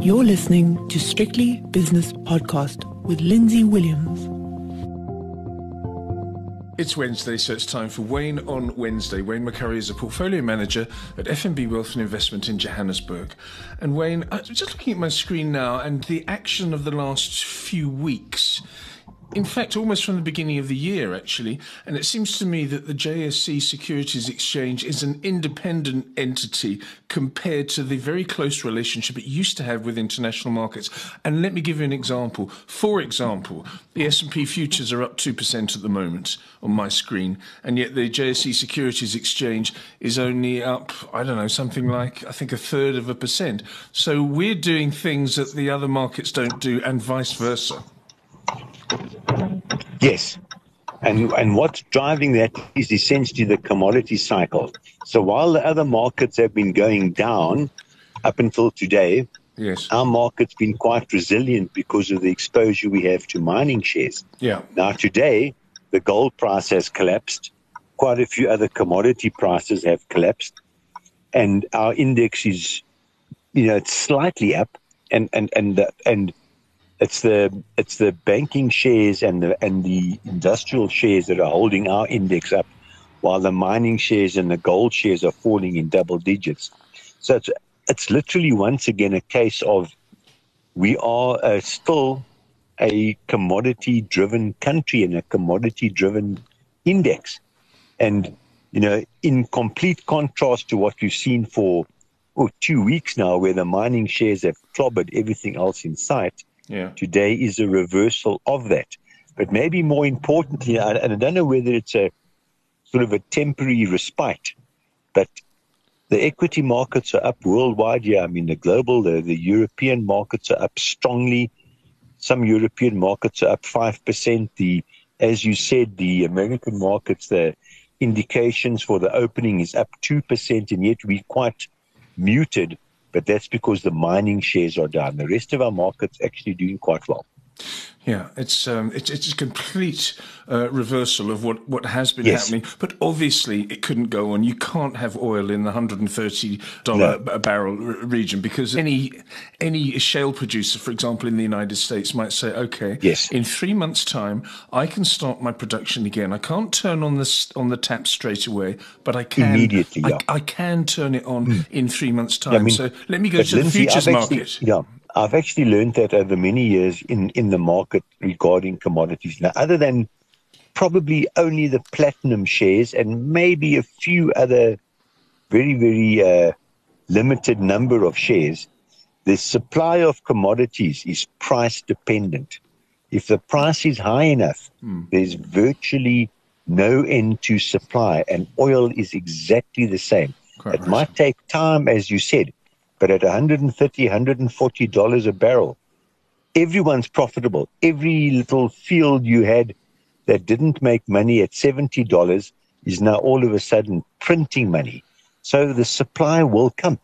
You're listening to Strictly Business Podcast with Lindsay Williams. It's Wednesday, so it's time for Wayne on Wednesday. Wayne McCurrie is a portfolio manager at FNB Wealth and Investment in Johannesburg. And Wayne, I'm just looking at my screen now and the action of the last few weeks in fact, almost from the beginning of the year, actually. And it seems to me that the JSE Securities Exchange is an independent entity compared to the very close relationship it used to have with international markets. And let me give you an example. For example, the S&P futures are up 2% at the moment on my screen, and yet the JSE Securities Exchange is only up, I don't know, something like, I think, a third of a percent. So we're doing things that the other markets don't do, and vice versa. Yes. And, and what's driving that is essentially the commodity cycle. So while the other markets have been going down up until today, yes. our market's been quite resilient because of the exposure we have to mining shares. Yeah. Now, today, the gold price has collapsed. Quite a few other commodity prices have collapsed. And our index is, you know, it's slightly up. And, and, and, and it's the it's the banking shares and the and the industrial shares that are holding our index up, while the mining shares and the gold shares are falling in double digits. So it's it's literally once again a case of we are uh, still a commodity driven country and a commodity driven index, and you know in complete contrast to what we've seen for oh, two weeks now, where the mining shares have clobbered everything else in sight Today is a reversal of that. But maybe more importantly, and I don't know whether it's a sort of a temporary respite, but the equity markets are up worldwide. Yeah, I mean, the global, the, the European markets are up strongly. Some European markets are up 5%. The, as you said, the American markets, the indications for the opening is up 2%, and yet we're quite muted but that's because the mining shares are down. The rest of our market's actually doing quite well. Yeah, it's um, it's it's a complete uh, reversal of what, what has been yes. happening. But obviously, it couldn't go on. You can't have oil in the hundred and thirty dollar no. a barrel region because any any shale producer, for example, in the United States, might say, "Okay, yes. in three months' time, I can start my production again. I can't turn on the on the tap straight away, but I can immediately. I, yeah. I can turn it on mm. in three months' time. I mean, so let me go to Lindsay, the futures actually, market. Yeah. I've actually learned that over many years in, in the market regarding commodities. Now, other than probably only the platinum shares and maybe a few other very, very uh, limited number of shares, the supply of commodities is price dependent. If the price is high enough, mm. there's virtually no end to supply, and oil is exactly the same. Correct. It might take time, as you said, but at 130 140 dollars a barrel everyone's profitable. Every little field you had that didn't make money at 70 dollars is now all of a sudden printing money. So the supply will come.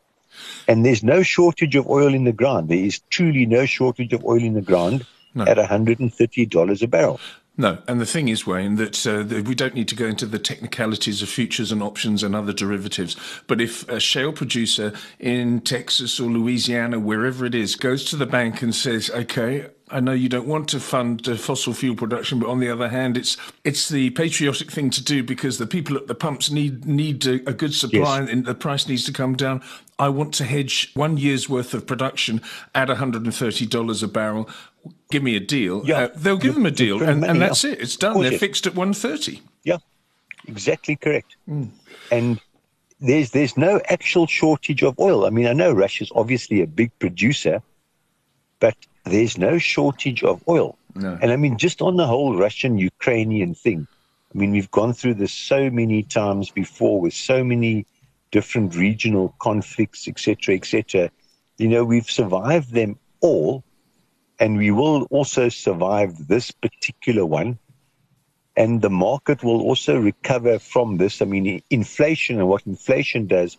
And there's no shortage of oil in the ground. There is truly no shortage of oil in the ground no. at 130 dollars a barrel no, and the thing is, Wayne, that, uh, we don't need to go into the technicalities of futures and options and other derivatives. But if a shale producer in Texas or Louisiana, wherever it is, goes to the bank and says, "Okay, I know you don't want to fund uh, fossil fuel production, but on the other hand, it's it's the patriotic thing to do because the people at the pumps need need a, a good supply yes. and the price needs to come down. I want to hedge one year's worth of production at $130 a barrel give me a deal. Yeah. Uh, they'll give them a deal, and, and that's yeah. it. It's done. They're it. fixed at 130. Yeah, exactly correct. Mm. And there's there's no actual shortage of oil. I mean, I know Russia's obviously a big producer, but there's no shortage of oil. No. And I mean, just on the whole Russian Ukrainian thing, I mean, we've gone through this so many times before with so many different regional conflicts, etc., etc. You know, we've survived them all and we will also survive this particular one. And the market will also recover from this. I mean, inflation and what inflation does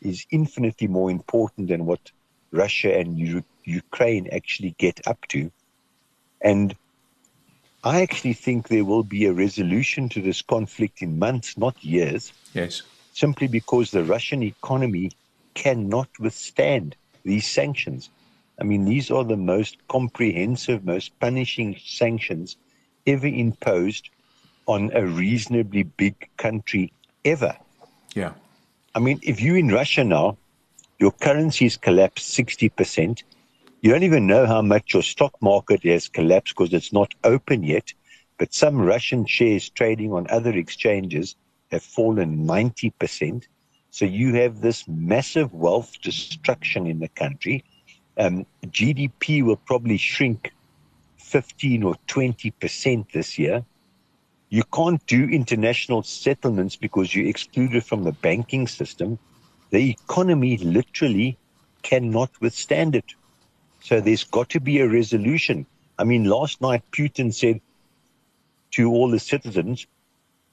is infinitely more important than what Russia and U- Ukraine actually get up to. And I actually think there will be a resolution to this conflict in months, not years. Yes. Simply because the Russian economy cannot withstand these sanctions. I mean, these are the most comprehensive, most punishing sanctions ever imposed on a reasonably big country ever. Yeah. I mean, if you're in Russia now, your currency's collapsed 60%. You don't even know how much your stock market has collapsed because it's not open yet. But some Russian shares trading on other exchanges have fallen 90%. So you have this massive wealth destruction in the country. Um, GDP will probably shrink 15 or 20% this year. You can't do international settlements because you're excluded from the banking system. The economy literally cannot withstand it. So there's got to be a resolution. I mean, last night Putin said to all the citizens,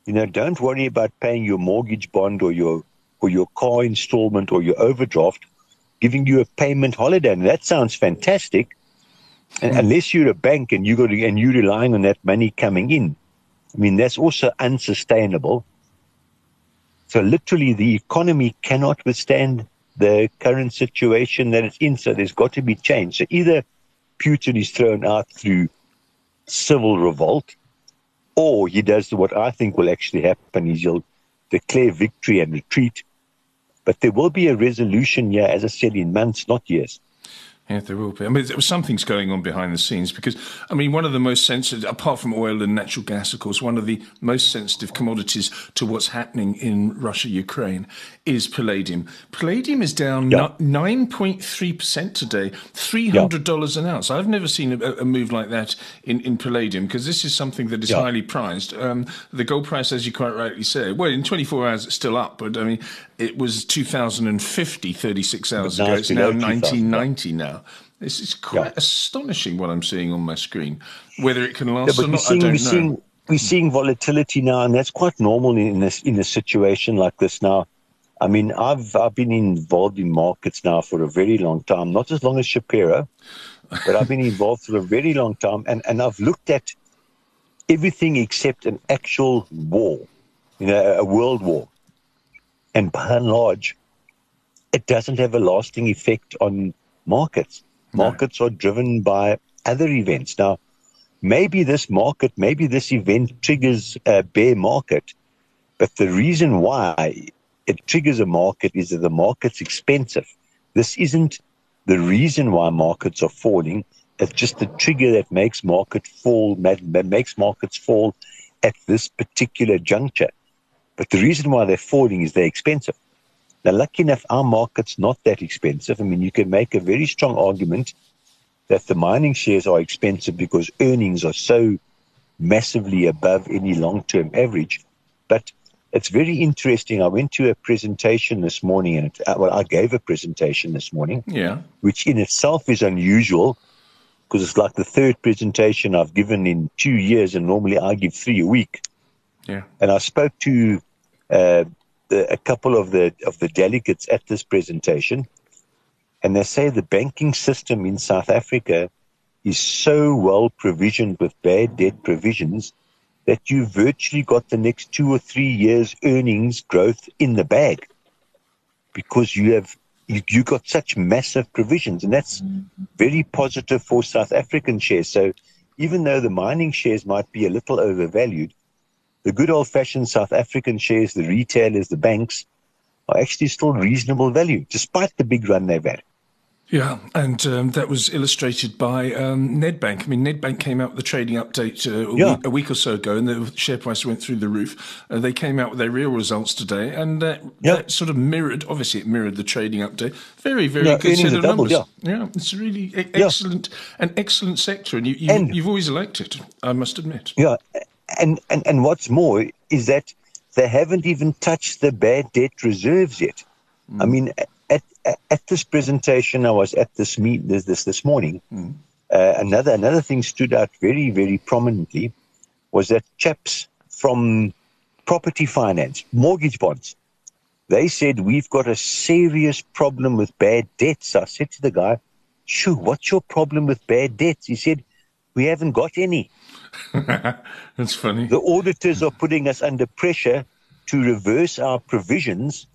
you know, don't worry about paying your mortgage bond or your or your car installment or your overdraft, giving you a payment holiday. And that sounds fantastic. And mm. unless you're a bank and you got to, and you're relying on that money coming in, I mean that's also unsustainable. So literally, the economy cannot withstand the current situation that it's in. So there's got to be change. So either Putin is thrown out through civil revolt, or he does what I think will actually happen is he'll declare victory and retreat. But there will be a resolution here, as I said, in months, not years. Yeah, there will be. I mean, something's going on behind the scenes because, I mean, one of the most sensitive, apart from oil and natural gas, of course, one of the most sensitive commodities to what's happening in Russia, Ukraine, is palladium. Palladium is down yeah. 9.3% today, $300 yeah. an ounce. I've never seen a, a, move like that in, in palladium because this is something that is yeah. highly prized. Um, the gold price, as you quite rightly say, well, in 24 hours, it's still up, but I mean, it was 2050 36 hours ago. It's now 1990 now. This is quite astonishing what I'm seeing on my screen. Whether it can last or not, seeing, I don't we're know. Seeing, we're seeing volatility now, and that's quite normal in this in a situation like this now. I mean, I've I've been involved in markets now for a very long time, not as long as Shapiro, but I've been involved for a very long time, and, and I've looked at everything except an actual war, you know, a world war. And by and large, it doesn't have a lasting effect on markets. No. Markets are driven by other events. Now, maybe this market, maybe this event triggers a bear market, but the reason why it triggers a market is that the market's expensive. This isn't the reason why markets are falling. It's just the trigger that makes market fall, that makes markets fall at this particular juncture. But the reason why they're falling is they're expensive. Now, lucky enough, our market's not that expensive. I mean, you can make a very strong argument that the mining shares are expensive because earnings are so massively above any long term average. But it's very interesting. I went to a presentation this morning, and it, uh, well, I gave a presentation this morning, yeah, which in itself is unusual because it's like the third presentation I've given in two years, and normally I give three a week. Yeah, and I spoke to uh, the, a couple of the of the delegates at this presentation, and they say the banking system in South Africa is so well provisioned with bad debt provisions that you've virtually got the next two or three years earnings growth in the bag because you have you, you got such massive provisions and that's very positive for South African shares. So even though the mining shares might be a little overvalued, the good old fashioned South African shares, the retailers, the banks, are actually still reasonable value, despite the big run they've had. Yeah, and um, that was illustrated by um, Nedbank. I mean, Nedbank came out with a trading update uh, a, yeah. week, a, week, or so ago, and the share price went through the roof. Uh, they came out with their real results today, and uh, yeah. that sort of mirrored. Obviously, it mirrored the trading update. Very, very yeah, good set of numbers. Yeah. yeah, it's really excellent, an excellent sector, and you, you, and, you've always liked it. I must admit. Yeah, and, and, and what's more is that they haven't even touched the bad debt reserves yet. Mm. I mean, at, this presentation, I was at this meet this this, this morning. Mm. Uh, another another thing stood out very very prominently was that chaps from property finance, mortgage bonds, they said we've got a serious problem with bad debts. I said to the guy, "Shoo, what's your problem with bad debts?" He said, "We haven't got any." That's funny. The auditors are putting us under pressure to reverse our provisions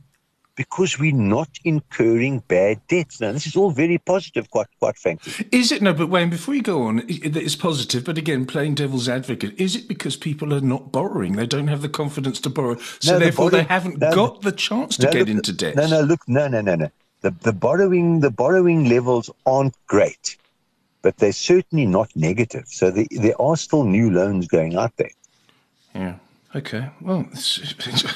because we're not incurring bad debts. Now, this is all very positive, quite quite frankly. Is it no? But Wayne, before you go on, it's positive. But again, playing devil's advocate, is it because people are not borrowing? They don't have the confidence to borrow, so no, therefore the borrow, they haven't no, got the chance to no, get look, into debt. No, no, look, no, no, no, no. The the borrowing the borrowing levels aren't great, but they're certainly not negative. So the, there are still new loans going out there. Yeah. Okay, well, it's,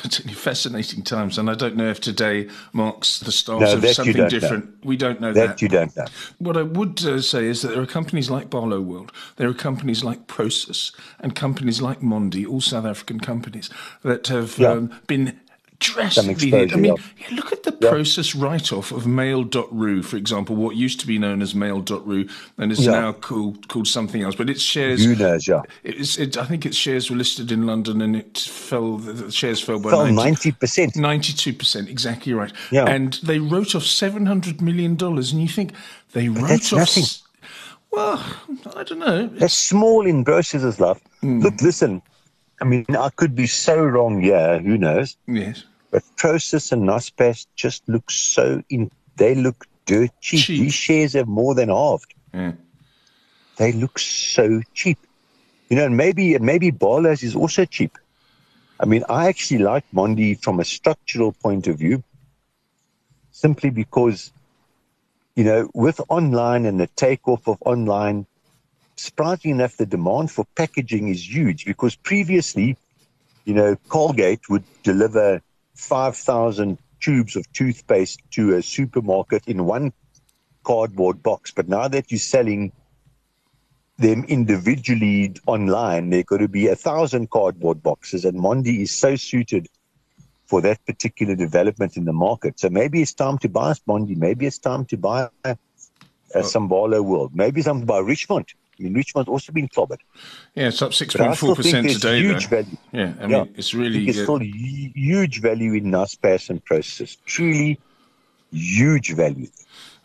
it's fascinating times, and I don't know if today marks the start no, of something different. Know. We don't know that, that. you don't know. What I would uh, say is that there are companies like Barloworld, there are companies like Prosus, and companies like Mondi, all South African companies that have yeah. um, been drastically. I mean, yeah, look at the yeah. Prosus write off of mail.ru, for example, what used to be known as mail.ru and is yeah. now called called something else. But its shares. Unes, yeah. It's, it, I think its shares were listed in London and it fell, the shares fell by fell 90, 90%. 92%, exactly right. Yeah. And they wrote off $700 million. And you think they but wrote off. Nothing. Well, I don't know. That's small in Prosus's love. Mm. Look, listen, I mean, I could be so wrong Yeah, Who knows? Yes. But Prosus and Naspers just look so in. They look dirt cheap. cheap. These shares have more than halved. They look so cheap. You know, and maybe maybe Barlows is also cheap. I mean, I actually like Mondi from a structural point of view, simply because, you know, with online and the takeoff of online, surprisingly enough, the demand for packaging is huge because previously, you know, Colgate would deliver 5,000 tubes of toothpaste to a supermarket in one cardboard box. But now that you're selling them individually online, there going to be a thousand cardboard boxes. And Mondi is so suited for that particular development in the market. So maybe it's time to buy Mondi. Maybe it's time to buy uh, some Barloworld. Maybe it's time to buy Richemont. I mean, Richemont also been clobbered. Yeah, it's up 6.4% today. Huge though. value. Yeah, I mean, yeah. it's really. It's uh, still huge value in Naspers and Prosus. Truly huge value.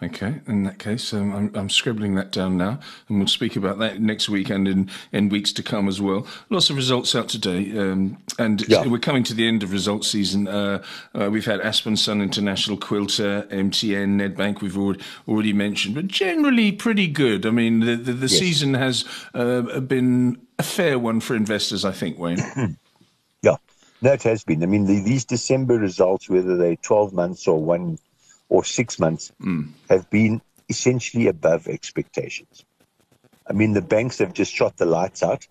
Okay, in that case, um, I'm, I'm, scribbling that down now, and we'll speak about that next week and in, in weeks to come as well. Lots of results out today, um, and yeah. we're coming to the end of results season. Uh, uh, we've had Aspen Sun International, Quilter, MTN, Nedbank. We've already already mentioned, but generally pretty good. I mean, the the, the yes. season has uh, been a fair one for investors, I think, Wayne. yeah, that has been. I mean, the, these December results, whether they're 12 months or one or six months mm. have been essentially above expectations. I mean, the banks have just shot the lights out.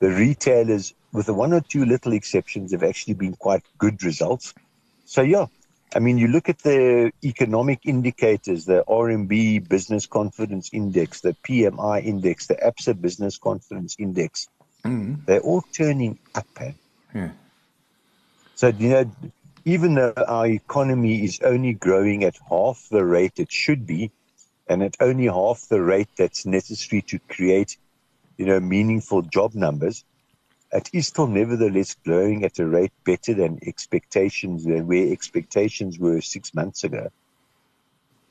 The retailers, with the one or two little exceptions, have actually been quite good results. So, yeah, I mean, you look at the economic indicators, the RMB Business Confidence Index, the PMI Index, the ABSA Business Confidence Index, mm. they're all turning up. Eh? Yeah. So, you know, even though our economy is only growing at half the rate it should be, and at only half the rate that's necessary to create, you know, meaningful job numbers, it is still nevertheless growing at a rate better than expectations, than where expectations were six months ago.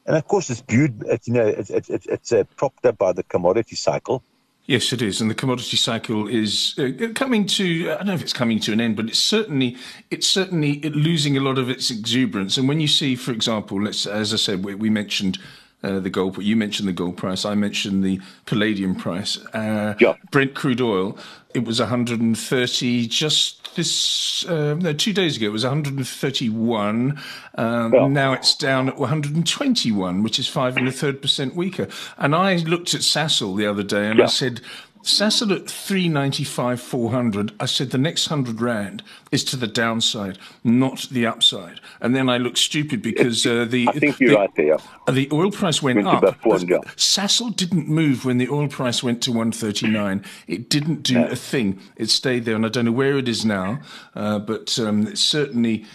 And of course, it's viewed, you know, it's, it's, it's uh, propped up by the commodity cycle. Yes, it is, and the commodity cycle is uh, coming to. I don't know if it's coming to an end, but it's certainly it's certainly losing a lot of its exuberance. And when you see, for example, let's as I said, we, we mentioned uh, the gold. You mentioned the gold price. I mentioned the palladium price. Uh, yeah. Brent crude oil. It was 130 just this uh, no two days ago. It was 131. Um, yeah. Now it's down at 121, which is five and a third percent weaker. And I looked at Sasol the other day and yeah. I said Sasol at 395 400 i said the next 100 rand is to the downside not the upside. And then i looked stupid because uh, the i think you're the, right there. the oil price went, went up. Sasol didn't move when the oil price went to 139 it didn't do a thing. It stayed there and i don't know where it is now uh, but um, it's certainly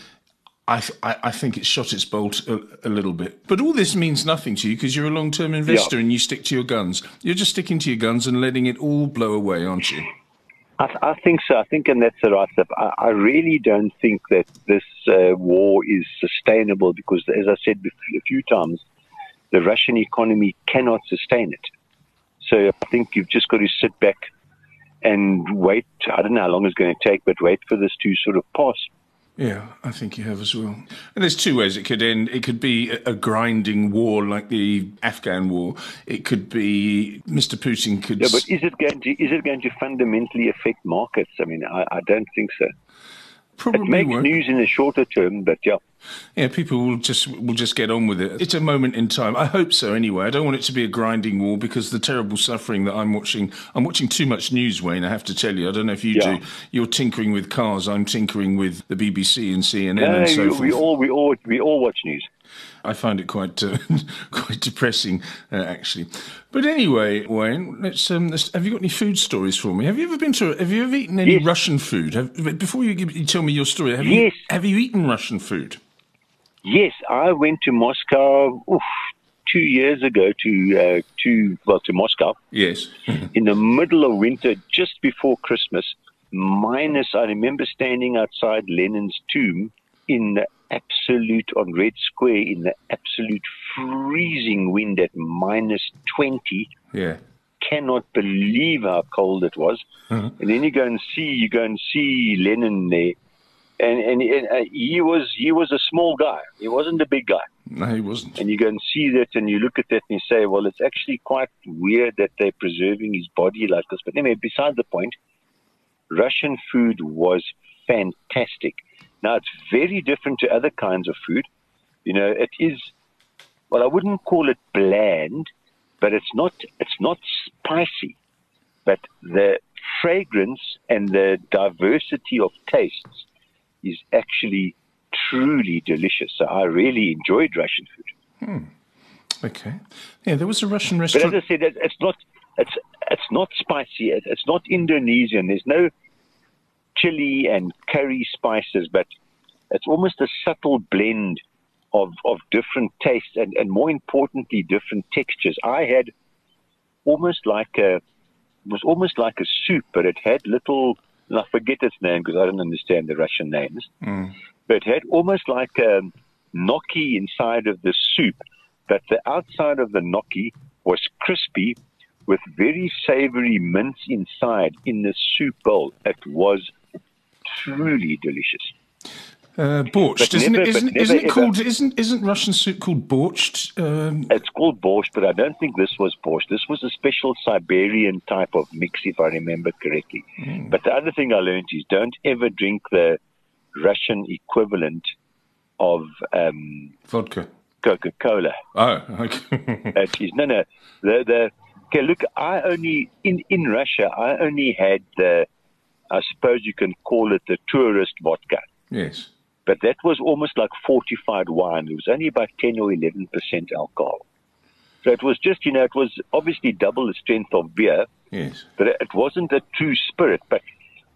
I, I, I, think it shot its bolt a, a, little bit. But all this means nothing to you because you're a long term investor yeah. and you stick to your guns. You're just sticking to your guns and letting it all blow away, aren't you? I, I think so. I think, and that's the right step. I, I really don't think that this uh, war is sustainable because, as I said a few times, the Russian economy cannot sustain it. So I think you've just got to sit back and wait. I don't know how long it's going to take, but wait for this to sort of pass Yeah, I think you have as well. And there's two ways it could end. It could be a, grinding war like the Afghan war. It could be Mr. Putin could. Yeah, but is it going to is it going to fundamentally affect markets? I mean, I, I don't think so. Probably it makes won't. news in the shorter term, but yeah. Yeah, people will just will just get on with it. It's a moment in time. I hope so. Anyway, I don't want it to be a grinding war because the terrible suffering that I'm watching. I'm watching too much news, Wayne. I have to tell you. I don't know if you Yeah. do. You're tinkering with cars. I'm tinkering with the BBC and CNN No, and so we, forth. we all we all we all watch news. I find it quite uh, quite depressing, uh, actually. But anyway, Wayne, let's, um, let's. Have you got any food stories for me? Have you ever been to? Have you ever eaten any Yes. Russian food? Have, before you, give, you tell me your story, have Yes. you have you eaten Russian food? Yes, I went to Moscow oof, two years ago to uh, to well to Moscow Yes. in the middle of winter, just before Christmas. Minus, I remember standing outside Lenin's tomb in the absolute on Red Square in the absolute freezing wind at minus twenty. yeah. Cannot believe how cold it was. Mhm. And then you go and see you go and see Lenin there, and and, and uh, he was he was a small guy. He wasn't a big guy No, he wasn't. and you go and see that and you look at that and you say, well, it's actually quite weird that they're preserving his body like this. But anyway, beside the point, Russian food was fantastic. Now, it's very different to other kinds of food. You know, it is, well, I wouldn't call it bland, but it's not, it's not spicy. But the fragrance and the diversity of tastes is actually truly delicious. So I really enjoyed Russian food. Hmm. Okay. Yeah, there was a Russian restaurant. But as. I said, it's not it's it's not spicy. It's not Indonesian. There's no chili and curry spices, but it's almost a subtle blend of of different tastes and and more importantly, different textures. I had almost like a was almost like a soup, but it had little. And I forget its name because I don't understand the Russian names. Mm. But it had almost like a gnocchi inside of the soup, but the outside of the gnocchi was crispy with very savory mince inside in the soup bowl. It was truly delicious. Uh, borscht, But isn't never- it? Isn't, isn't it ever- called? Isn't isn't Russian soup called borscht? Um, It's called borscht, but I don't think this was borscht. This was a special Siberian type of mix, if I remember correctly. But the other thing I learned is don't ever drink the Russian equivalent of um, vodka. Coca-Cola. Oh, okay. It is no, no. The the okay. Look, I only in in Russia. I only had the. I suppose you can call it the tourist vodka, yes. But that was almost like fortified wine. It was only about ten or eleven percent alcohol. So it was just, you know, it was obviously double the strength of beer, Yes. but it wasn't a true spirit. But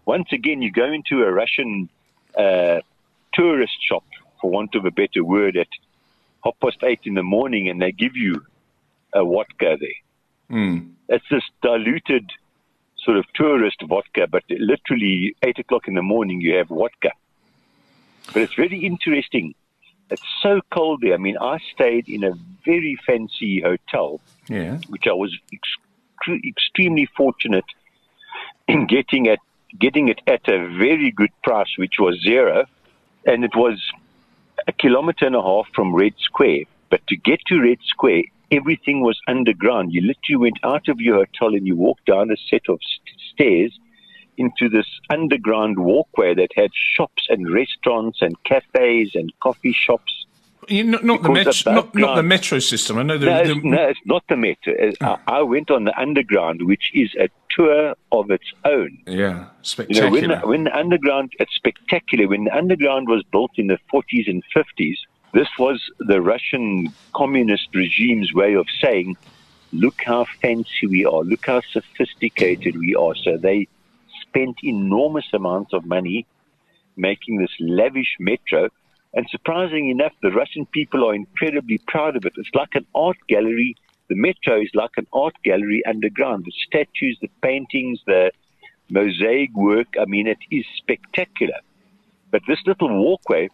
once again, you go into a Russian uh, tourist shop, for want of a better word, at half past eight in the morning, and they give you a vodka there. Mm. It's this diluted sort of tourist vodka, but literally eight o'clock in the morning you have vodka. But it's very interesting. It's so cold there. I mean, I stayed in a very fancy hotel, Yeah. which I was ex- extremely fortunate in getting at getting it at a very good price, which was zero, and it was a kilometer and a half from Red Square. But to get to Red Square, everything was underground. You literally went out of your hotel and you walked down a set of st- stairs into this underground walkway that had shops and restaurants and cafes and coffee shops. You, not, not the not, not the metro system. I know the, No, the it's, no, it's not the metro. Uh, I, I went on the underground, which is a tour of its own. yeah, You know, spectacular. when the, when the underground, it's spectacular. When the underground was built in the 40s and 50s, this was the Russian communist regime's way of saying, look how fancy we are, look how sophisticated we are. So they spent enormous amounts of money making this lavish metro. And surprisingly enough, the Russian people are incredibly proud of it. It's like an art gallery. The metro is like an art gallery underground. The statues, the paintings, the mosaic work. I mean, it is spectacular. But this little walkway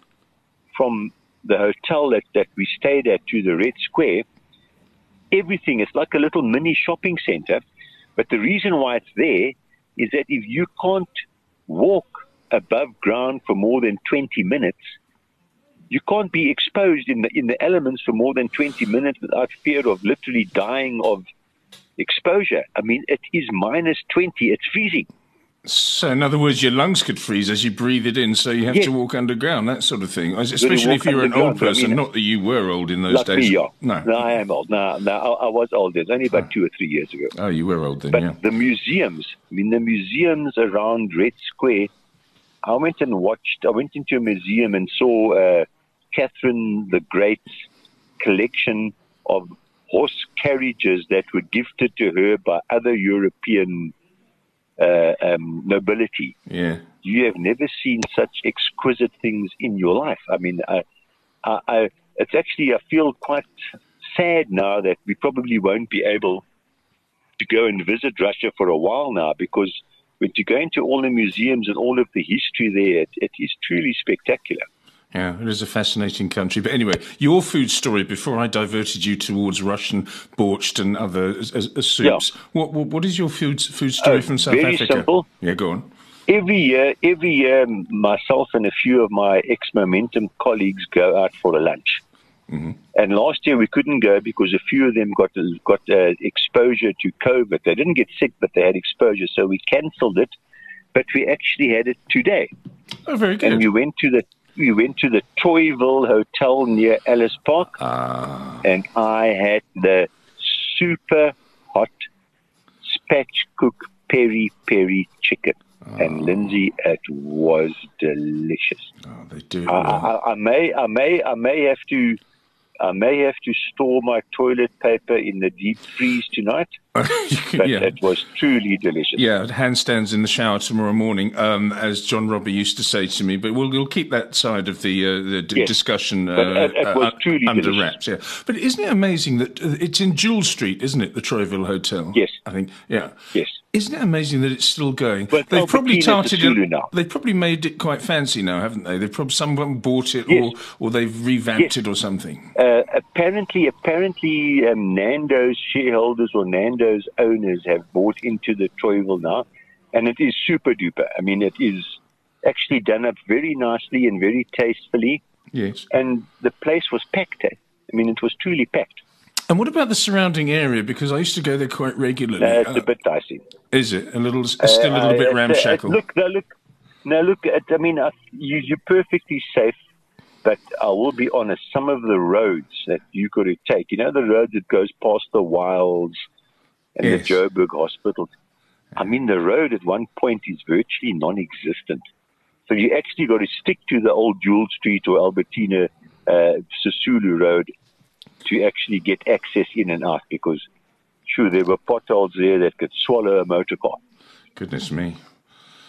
from the hotel that, that we stayed at to the Red Square, everything is like a little mini shopping center. But the reason why it's there is that if you can't walk above ground for more than 20 minutes, you can't be exposed in the in the elements for more than 20 minutes without fear of literally dying of exposure. I mean, it is minus 20. It's freezing. So, in other words, your lungs could freeze as you breathe it in, so you have Yes. to walk underground, that sort of thing. Especially if you're an old but I person. mean- not that you were old in those days. me, yeah. No. No, I am old. No, no, I, I was old. It's only about two or three years ago. Oh, you were old then, But yeah. the museums, I mean, the museums around Red Square, I went and watched, I went into a museum and saw uh, Catherine the Great's collection of horse carriages that were gifted to her by other European uh, um, nobility. Yeah. You have never seen such exquisite things in your life. I mean, I, I, I, it's actually, I feel quite sad now that we probably won't be able to go and visit Russia for a while now because when you go into all the museums and all of the history there, it, it is truly spectacular. Yeah, it is a fascinating country. But anyway, your food story before I diverted you towards Russian borscht and other uh, uh, soups. What, what what is your food food story Oh, from South very Africa? simple. Yeah, go on. Every year, every year, myself and a few of my ex-Momentum colleagues go out for a lunch. And last year we couldn't go because a few of them got got uh, exposure to COVID. They didn't get sick, but they had exposure, so we cancelled it. But we actually had it today, Oh, very good. and we went to the we went to the Troyville Hotel near Ellis Park, Ah, and I had the super hot spatchcook peri peri chicken. And Lindsay, it was delicious. oh, they do. I, I may, I may, I may have to, I may have to store my toilet paper in the deep freeze tonight. But yeah. it was truly delicious. Yeah, handstands in the shower tomorrow morning, um, as John Robbie used to say to me. But we'll, we'll keep that side of the, uh, the d- Yes. discussion uh, it- uh, truly under delicious. wraps. Yeah, but isn't it amazing that uh, it's in Jewel Street, isn't it, the Troyville Hotel? Yes. I think. Yeah. Yes. Isn't it amazing that it's still going? But they've probably tarted it. now. They've probably made it quite fancy now, haven't they? They've probably someone bought it, Yes. or or they've revamped Yes. it or something. Uh, apparently, apparently, um, Nando's shareholders or Nando's owners have bought into the Troyville now, and it is super duper. I mean, it is actually done up very nicely and very tastefully, Yes. and the place was packed. eh? I mean, it was truly packed. And what about the surrounding area? Because I used to go there quite regularly. Uh, it's Uh, a bit dicey. is it a little? It's still a little Uh, bit uh, uh, ramshackle. look, no, look, no, look. At, I mean, uh, you, you're perfectly safe, but I will be honest. Some of the roads that you got to take, you know, the road that goes past the Wilds and Yes. the Joburg Hospital. I mean, the road at one point is virtually non-existent. So you actually got to stick to the old Jewel Street or Albertina uh, Sisulu Road to actually get access in and out because, sure, there were potholes there that could swallow a motor car Goodness me.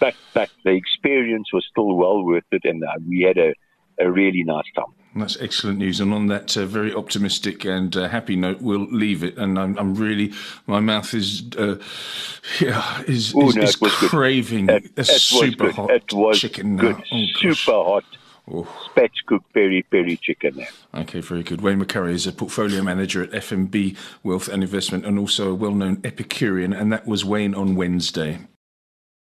but but the experience was still well worth it, and uh, we had a, a really nice time. That's excellent news. And on that uh, very optimistic and uh, happy note, we'll leave it. And I'm, I'm really, my mouth is, uh, yeah, is, Ooh, is, no, is it was good. craving It, a it super hot it was chicken good, now. Oh, super hot Oh. spatchcook peri peri chicken. There. Okay, very good. Wayne McCurrie is a portfolio manager at FNB Wealth and Investment and also a well known Epicurean, and that was Wayne on Wednesday.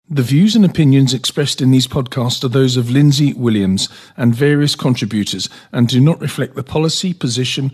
The views and opinions expressed in these podcasts are those of Lindsay Williams and various contributors and do not reflect the policy, position,